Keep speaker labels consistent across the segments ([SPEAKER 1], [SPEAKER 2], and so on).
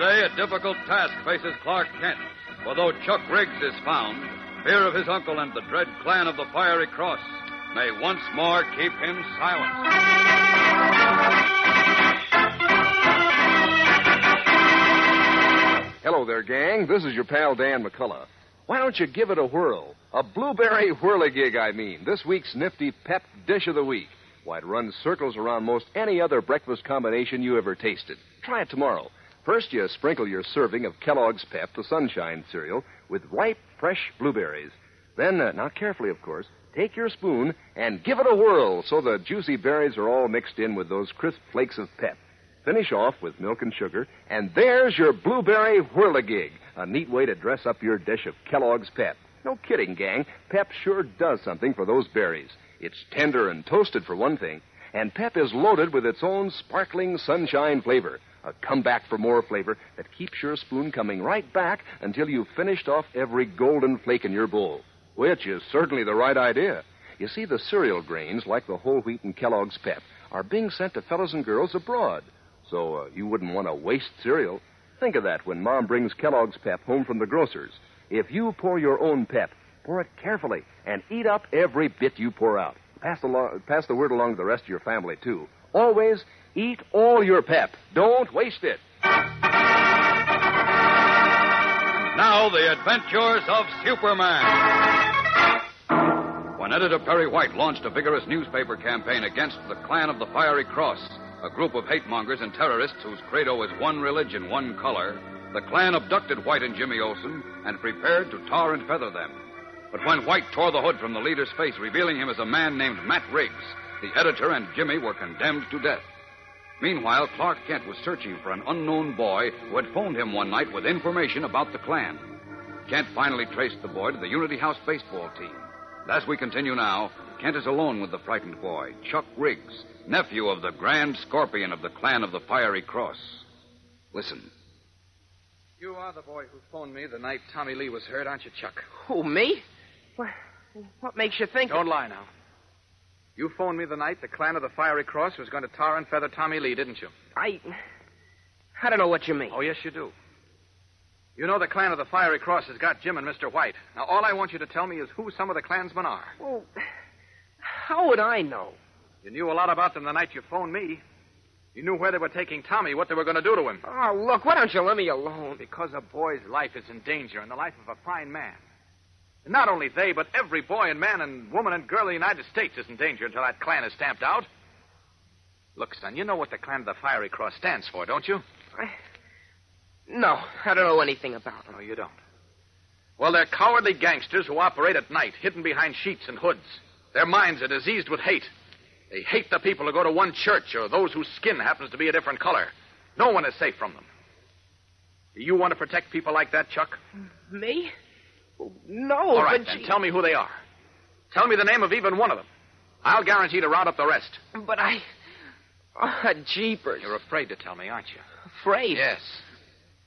[SPEAKER 1] Today, a difficult task faces Clark Kent. For though Chuck Riggs is found, fear of his uncle and the dread clan of the Fiery Cross may once more keep him silent.
[SPEAKER 2] Hello there, gang. This is your pal Dan McCullough. Why don't you give it a whirl? A blueberry whirligig, I mean. This week's nifty pep dish of the week. Why, it runs circles around most any other breakfast combination you ever tasted. Try it tomorrow. First, you sprinkle your serving of Kellogg's Pep, the Sunshine cereal, with ripe, fresh blueberries. Then, uh, not carefully, of course, take your spoon and give it a whirl so the juicy berries are all mixed in with those crisp flakes of pep. Finish off with milk and sugar, and there's your blueberry whirligig, a neat way to dress up your dish of Kellogg's Pep. No kidding, gang. Pep sure does something for those berries. It's tender and toasted, for one thing, and Pep is loaded with its own sparkling sunshine flavor. A comeback for more flavor that keeps your spoon coming right back until you've finished off every golden flake in your bowl. Which is certainly the right idea. You see, the cereal grains, like the whole wheat and Kellogg's Pep, are being sent to fellows and girls abroad. So uh, you wouldn't want to waste cereal. Think of that when Mom brings Kellogg's Pep home from the grocer's. If you pour your own Pep, pour it carefully and eat up every bit you pour out. Pass the, lo- pass the word along to the rest of your family, too. Always eat all your Pep. Don't waste it.
[SPEAKER 1] Now, the adventures of Superman. When editor Perry White launched a vigorous newspaper campaign against the clan of the Fiery Cross, a group of hate mongers and terrorists whose credo is one religion, one color, the clan abducted White and Jimmy Olsen and prepared to tar and feather them. But when White tore the hood from the leader's face, revealing him as a man named Matt Riggs, the editor and Jimmy were condemned to death. Meanwhile, Clark Kent was searching for an unknown boy who had phoned him one night with information about the Klan. Kent finally traced the boy to the Unity House baseball team. And as we continue now, Kent is alone with the frightened boy, Chuck Riggs, nephew of the Grand Scorpion of the Clan of the Fiery Cross. Listen.
[SPEAKER 3] You are the boy who phoned me the night Tommy Lee was hurt, aren't you, Chuck?
[SPEAKER 4] Who, me? What, what makes you think...
[SPEAKER 3] Don't lie now. You phoned me the night the clan of the Fiery Cross was going to tar and feather Tommy Lee, didn't you?
[SPEAKER 4] I... I don't know what you mean.
[SPEAKER 3] Oh, yes, you do. You know the clan of the Fiery Cross has got Jim and Mr. White. Now, all I want you to tell me is who some of the clansmen are.
[SPEAKER 4] Well, how would I know?
[SPEAKER 3] You knew a lot about them the night you phoned me. You knew where they were taking Tommy, what they were going to do to him.
[SPEAKER 4] Oh, look, why don't you let me alone?
[SPEAKER 3] Because a boy's life is in danger and the life of a fine man. And not only they, but every boy and man and woman and girl in the United States is in danger until that clan is stamped out. Look, son, you know what the clan of the Fiery Cross stands for, don't you?
[SPEAKER 4] I... No, I don't know anything about them.
[SPEAKER 3] No, you don't. Well, they're cowardly gangsters who operate at night, hidden behind sheets and hoods. Their minds are diseased with hate. They hate the people who go to one church or those whose skin happens to be a different color. No one is safe from them. Do you want to protect people like that, Chuck?
[SPEAKER 4] Me? No,
[SPEAKER 3] All right,
[SPEAKER 4] but
[SPEAKER 3] then
[SPEAKER 4] gee-
[SPEAKER 3] tell me who they are. Tell me the name of even one of them. I'll guarantee to round up the rest.
[SPEAKER 4] But I... Oh, jeepers.
[SPEAKER 3] You're afraid to tell me, aren't you?
[SPEAKER 4] afraid?
[SPEAKER 3] Yes.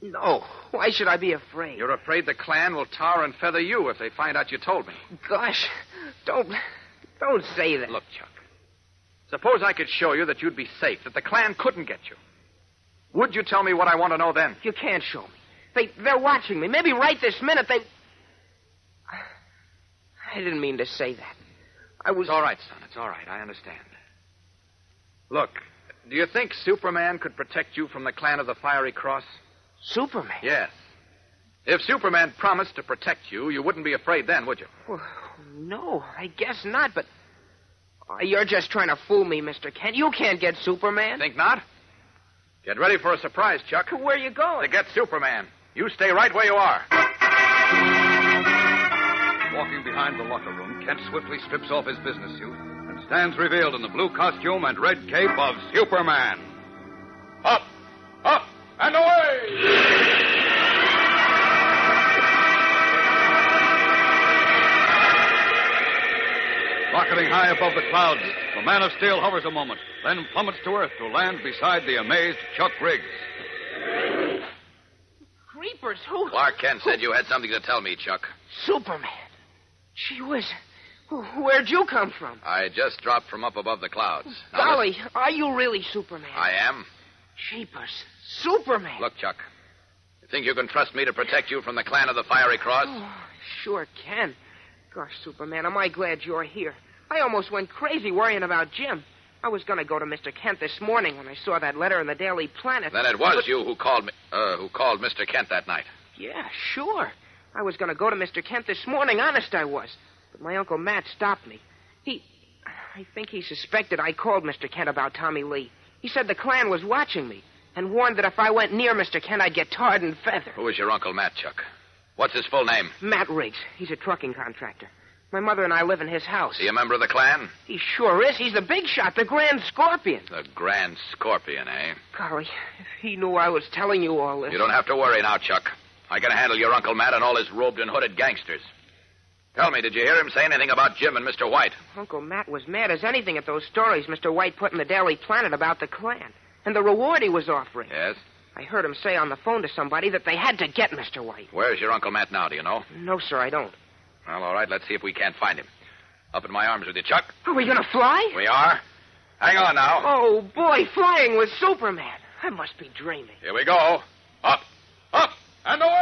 [SPEAKER 4] No. Why should I be afraid?
[SPEAKER 3] You're afraid the clan will tar and feather you if they find out you told me.
[SPEAKER 4] Gosh, don't... Don't say that.
[SPEAKER 3] Look, Chuck. Suppose I could show you that you'd be safe, that the clan couldn't get you. Would you tell me what I want to know then?
[SPEAKER 4] You can't show me. They, they're watching me. Maybe right this minute they... I didn't mean to say that. I was.
[SPEAKER 3] It's all right, son. It's all right. I understand. Look, do you think Superman could protect you from the clan of the Fiery Cross?
[SPEAKER 4] Superman.
[SPEAKER 3] Yes. If Superman promised to protect you, you wouldn't be afraid then, would you?
[SPEAKER 4] Well, no, I guess not, but. You're just trying to fool me, Mr. Kent. You can't get Superman.
[SPEAKER 3] Think not? Get ready for a surprise, Chuck.
[SPEAKER 4] Where are you going?
[SPEAKER 3] To get Superman. You stay right where you are.
[SPEAKER 1] Walking behind the locker room, Kent swiftly strips off his business suit and stands revealed in the blue costume and red cape of Superman. Up, up, and away! Rocketing high above the clouds, the Man of Steel hovers a moment, then plummets to earth to land beside the amazed Chuck Riggs.
[SPEAKER 4] Creepers, who?
[SPEAKER 3] Clark Kent said you had something to tell me, Chuck.
[SPEAKER 4] Superman. Gee whiz. Where'd you come from?
[SPEAKER 3] I just dropped from up above the clouds. Now,
[SPEAKER 4] Golly, are you really Superman?
[SPEAKER 3] I am.
[SPEAKER 4] Jeepers. Superman.
[SPEAKER 3] Look, Chuck. You think you can trust me to protect you from the clan of the Fiery Cross?
[SPEAKER 4] Oh, sure can. Gosh, Superman, am I glad you're here. I almost went crazy worrying about Jim. I was going to go to Mr. Kent this morning when I saw that letter in the Daily Planet.
[SPEAKER 3] Then it was
[SPEAKER 4] But-
[SPEAKER 3] you who called me, uh, who called Mr. Kent that night.
[SPEAKER 4] Yeah, sure. I was going to go to Mr. Kent this morning. Honest, I was. But my Uncle Matt stopped me. He. I think he suspected I called Mr. Kent about Tommy Lee. He said the clan was watching me and warned that if I went near Mr. Kent, I'd get tarred and feathered.
[SPEAKER 3] Who is your Uncle Matt, Chuck? What's his full name?
[SPEAKER 4] Matt Riggs. He's a trucking contractor. My mother and I live in his house.
[SPEAKER 3] Is he a member of the clan?
[SPEAKER 4] He sure is. He's the big shot, the Grand Scorpion.
[SPEAKER 3] The Grand Scorpion, eh?
[SPEAKER 4] Golly, if he knew I was telling you all this.
[SPEAKER 3] You don't have to worry now, Chuck. I can handle your Uncle Matt and all his robed and hooded gangsters. Tell me, did you hear him say anything about Jim and Mr. White?
[SPEAKER 4] Uncle Matt was mad as anything at those stories Mr. White put in the Daily Planet about the clan and the reward he was offering.
[SPEAKER 3] Yes?
[SPEAKER 4] I heard him say on the phone to somebody that they had to get Mr. White.
[SPEAKER 3] Where's your Uncle Matt now, do you know?
[SPEAKER 4] No, sir, I don't.
[SPEAKER 3] Well, all right, let's see if we can't find him. Up in my arms with you, Chuck.
[SPEAKER 4] Are we going to fly?
[SPEAKER 3] We are. Hang on now.
[SPEAKER 4] Oh, boy, flying with Superman. I must be dreaming.
[SPEAKER 3] Here we go. Up, up, and away!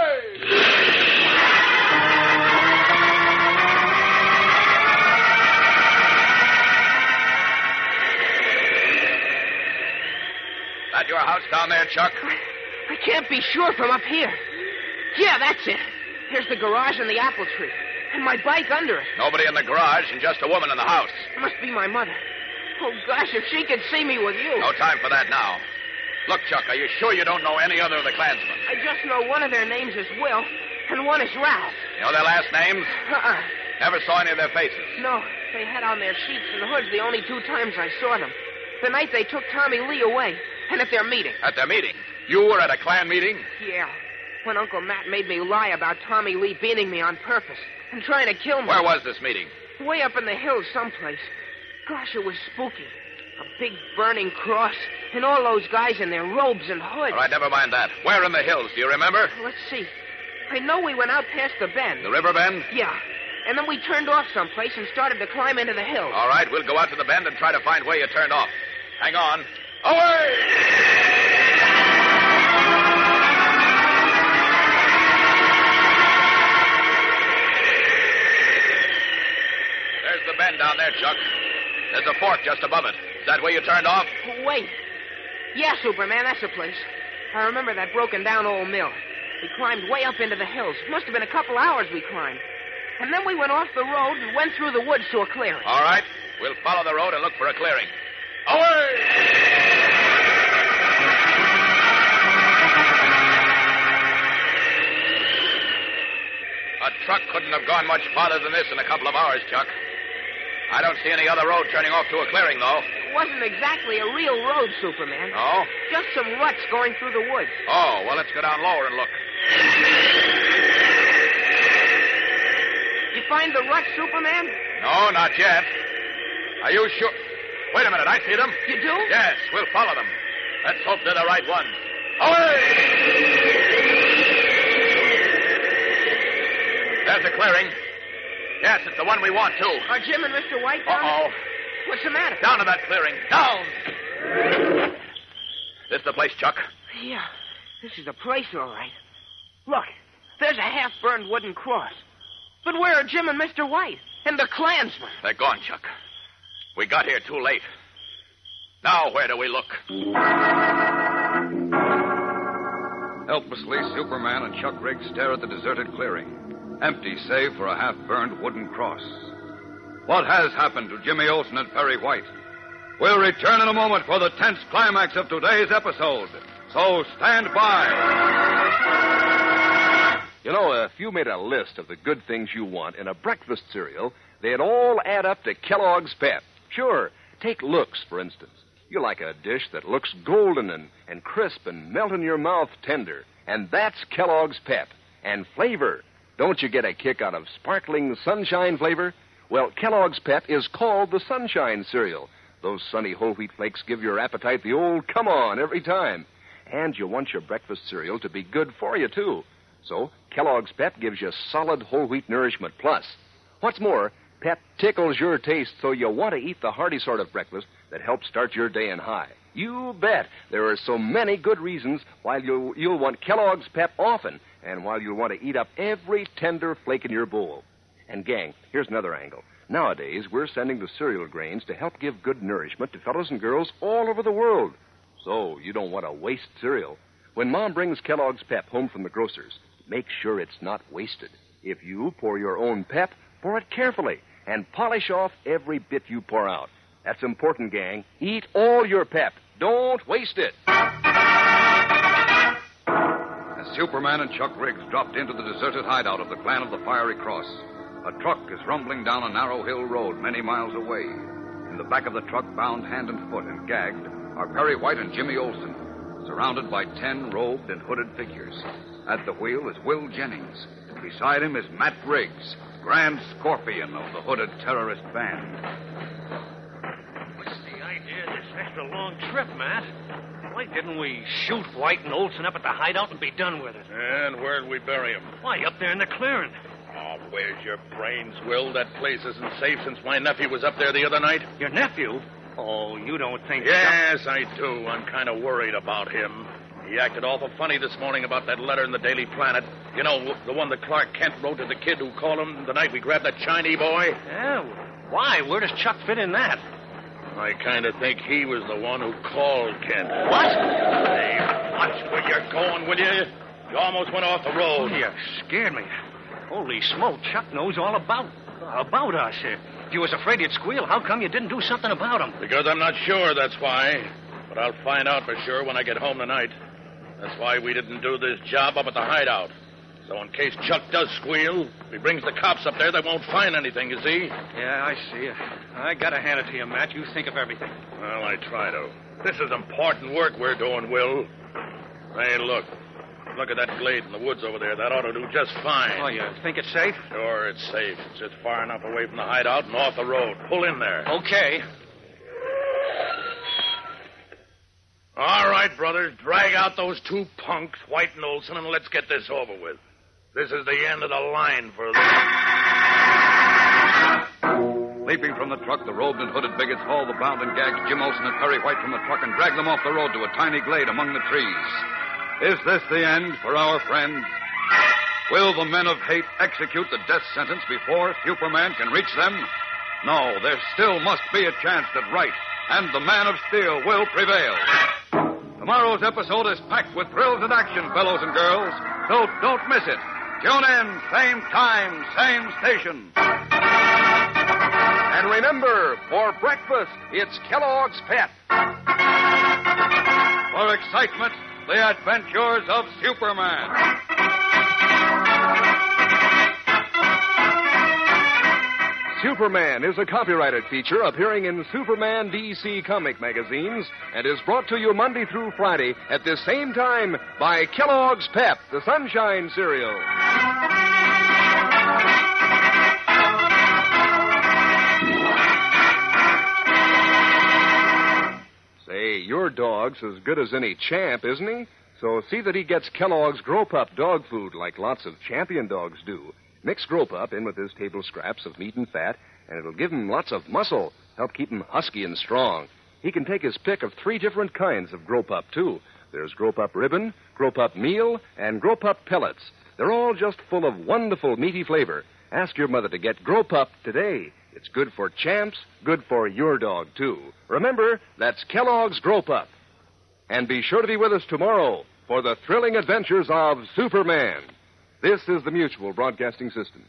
[SPEAKER 3] That your house down there, Chuck?
[SPEAKER 4] I can't be sure from up here. Yeah, that's it. Here's the garage and the apple tree. And my bike under it.
[SPEAKER 3] Nobody in the garage and just a woman in the house.
[SPEAKER 4] Must be my mother. Oh, gosh, if she could see me with you.
[SPEAKER 3] No time for that now. Look, Chuck, are you sure you don't know any other of the Klansmen?
[SPEAKER 4] I just know one of their names is Will, and one is Ralph.
[SPEAKER 3] You know their last names?
[SPEAKER 4] Uh-uh.
[SPEAKER 3] Never saw any of their faces.
[SPEAKER 4] No, they had on their sheets and hoods the only two times I saw them. The night they took Tommy Lee away, and at their meeting.
[SPEAKER 3] At their meeting. You were at a clan meeting?
[SPEAKER 4] Yeah. When Uncle Matt made me lie about Tommy Lee beating me on purpose and trying to kill me.
[SPEAKER 3] Where was this meeting?
[SPEAKER 4] Way up in the hills someplace. Gosh, it was spooky. A big burning cross, and all those guys in their robes and hoods.
[SPEAKER 3] All right, never mind that. Where in the hills? Do you remember?
[SPEAKER 4] Let's see. I know we went out past the bend.
[SPEAKER 3] The river bend?
[SPEAKER 4] Yeah. And then we turned off someplace and started to climb into the hills.
[SPEAKER 3] All right, we'll go out to the bend and try to find where you turned off. Hang on. Away! There's the bend down there, Chuck. There's a fork just above it. Is that where you turned off?
[SPEAKER 4] Wait. Yeah, Superman, that's the place. I remember that broken down old mill. We climbed way up into the hills. Must have been a couple hours we climbed. And then we went off the road and went through the woods to a clearing.
[SPEAKER 3] All right. We'll follow the road and look for a clearing. Away! A truck couldn't have gone much farther than this in a couple of hours, Chuck. I don't see any other road turning off to a clearing, though.
[SPEAKER 4] It wasn't exactly a real road, Superman.
[SPEAKER 3] No?
[SPEAKER 4] Just some ruts going through the woods.
[SPEAKER 3] Oh, well, let's go down lower and look.
[SPEAKER 4] You find the ruts, Superman?
[SPEAKER 3] No, not yet. Are you sure? Wait a minute, I see them.
[SPEAKER 4] You do?
[SPEAKER 3] Yes, we'll follow them. Let's hope they're the right ones. Away! There's the clearing. Yes, it's the one we want, too.
[SPEAKER 4] Are Jim and Mr. White down
[SPEAKER 3] Uh-oh.
[SPEAKER 4] There? What's the matter?
[SPEAKER 3] Down to that clearing. Down! This the place, Chuck?
[SPEAKER 4] Yeah, this is the place, all right. Look, there's a half-burned wooden cross. But where are Jim and Mr. White? And the Klansmen.
[SPEAKER 3] They're gone, Chuck. We got here too late. Now, where do we look?
[SPEAKER 1] Helplessly, Superman and Chuck Riggs stare at the deserted clearing, empty save for a half burned wooden cross. What has happened to Jimmy Olsen and Perry White? We'll return in a moment for the tense climax of today's episode. So stand by.
[SPEAKER 2] You know, if you made a list of the good things you want in a breakfast cereal, they'd all add up to Kellogg's Pep. Sure, take looks, for instance. You like a dish that looks golden and, and crisp and melt in your mouth tender. And that's Kellogg's Pep. And flavor. Don't you get a kick out of sparkling sunshine flavor? Well, Kellogg's Pep is called the Sunshine Cereal. Those sunny whole wheat flakes give your appetite the old come on every time. And you want your breakfast cereal to be good for you, too. So, Kellogg's Pep gives you solid whole wheat nourishment plus. What's more, Pep tickles your taste so you want to eat the hearty sort of breakfast that helps start your day in high. You bet. There are so many good reasons why you'll, you'll want Kellogg's Pep often and why you'll want to eat up every tender flake in your bowl. And, gang, here's another angle. Nowadays, we're sending the cereal grains to help give good nourishment to fellows and girls all over the world. So, you don't want to waste cereal. When Mom brings Kellogg's Pep home from the grocer's, make sure it's not wasted. If you pour your own pep, pour it carefully and polish off every bit you pour out. That's important, gang. Eat all your pep. Don't waste it.
[SPEAKER 1] As Superman and Chuck Riggs dropped into the deserted hideout of the clan of the Fiery Cross, a truck is rumbling down a narrow hill road many miles away. In the back of the truck, bound hand and foot and gagged, are Perry White and Jimmy Olsen, surrounded by ten robed and hooded figures. At the wheel is Will Jennings. Beside him is Matt Riggs, Grand Scorpion of the hooded terrorist band.
[SPEAKER 5] What's the idea of this extra long trip, Matt? Why didn't we shoot White and Olsen up at the hideout and be done with it?
[SPEAKER 6] And where'd we bury him?
[SPEAKER 5] Why, up there in the clearing.
[SPEAKER 6] Where's your brains, Will? That place isn't safe since my nephew was up there the other night.
[SPEAKER 5] Your nephew? Oh, you don't think.
[SPEAKER 6] Yes, I do. I'm kind of worried about him. He acted awful funny this morning about that letter in the Daily Planet. You know, the one that Clark Kent wrote to the kid who called him the night we grabbed that Chinese boy.
[SPEAKER 5] Yeah, why? Where does Chuck fit in that?
[SPEAKER 6] I kind of think he was the one who called Kent.
[SPEAKER 5] What?
[SPEAKER 6] Hey, watch where you're going, will you? You almost went off the road.
[SPEAKER 5] Oh, you scared me. Holy smoke, Chuck knows all about about us. If you was afraid you'd squeal, how come you didn't do something about him?
[SPEAKER 6] Because I'm not sure, that's why. But I'll find out for sure when I get home tonight. That's why we didn't do this job up at the hideout. So in case Chuck does squeal, if he brings the cops up there, they won't find anything, you see?
[SPEAKER 5] Yeah, I see. I gotta hand it to you, Matt. You think of everything.
[SPEAKER 6] Well, I try to. This is important work we're doing, Will. Hey, look. Look at that glade in the woods over there. That ought to do just fine.
[SPEAKER 5] Oh, you think it's safe?
[SPEAKER 6] Sure, it's safe. It's just far enough away from the hideout and off the road. Pull in there.
[SPEAKER 5] Okay.
[SPEAKER 6] All right, brothers. Drag out those two punks, White and Olsen, and let's get this over with. This is the end of the line for them.
[SPEAKER 1] Leaping from the truck, the robed and hooded bigots haul the bound and gagged Jim Olsen and Perry White from the truck and drag them off the road to a tiny glade among the trees. Is this the end for our friends? Will the men of hate execute the death sentence before Superman can reach them? No, there still must be a chance that right and the Man of Steel will prevail. Tomorrow's episode is packed with thrills and action, fellows and girls, so don't miss it. Tune in, same time, same station.
[SPEAKER 2] And remember, for breakfast, it's Kellogg's Pep.
[SPEAKER 1] For excitement, the adventures of Superman.
[SPEAKER 2] Superman is a copyrighted feature appearing in Superman DC comic magazines and is brought to you Monday through Friday at this same time by Kellogg's Pep, the Sunshine Cereal. Your dog's as good as any champ, isn't he? So see that he gets Kellogg's Grow Pup dog food like lots of champion dogs do. Mix Grow Pup in with his table scraps of meat and fat, and it'll give him lots of muscle, help keep him husky and strong. He can take his pick of three different kinds of Grow Pup, too. There's Grow Pup Ribbon, Grow Pup Meal, and Grow Pup Pellets. They're all just full of wonderful meaty flavor. Ask your mother to get Grow Pup today. It's good for champs, good for your dog, too. Remember, that's Kellogg's Grow Pup. And be sure to be with us tomorrow for the thrilling adventures of Superman. This is the Mutual Broadcasting System.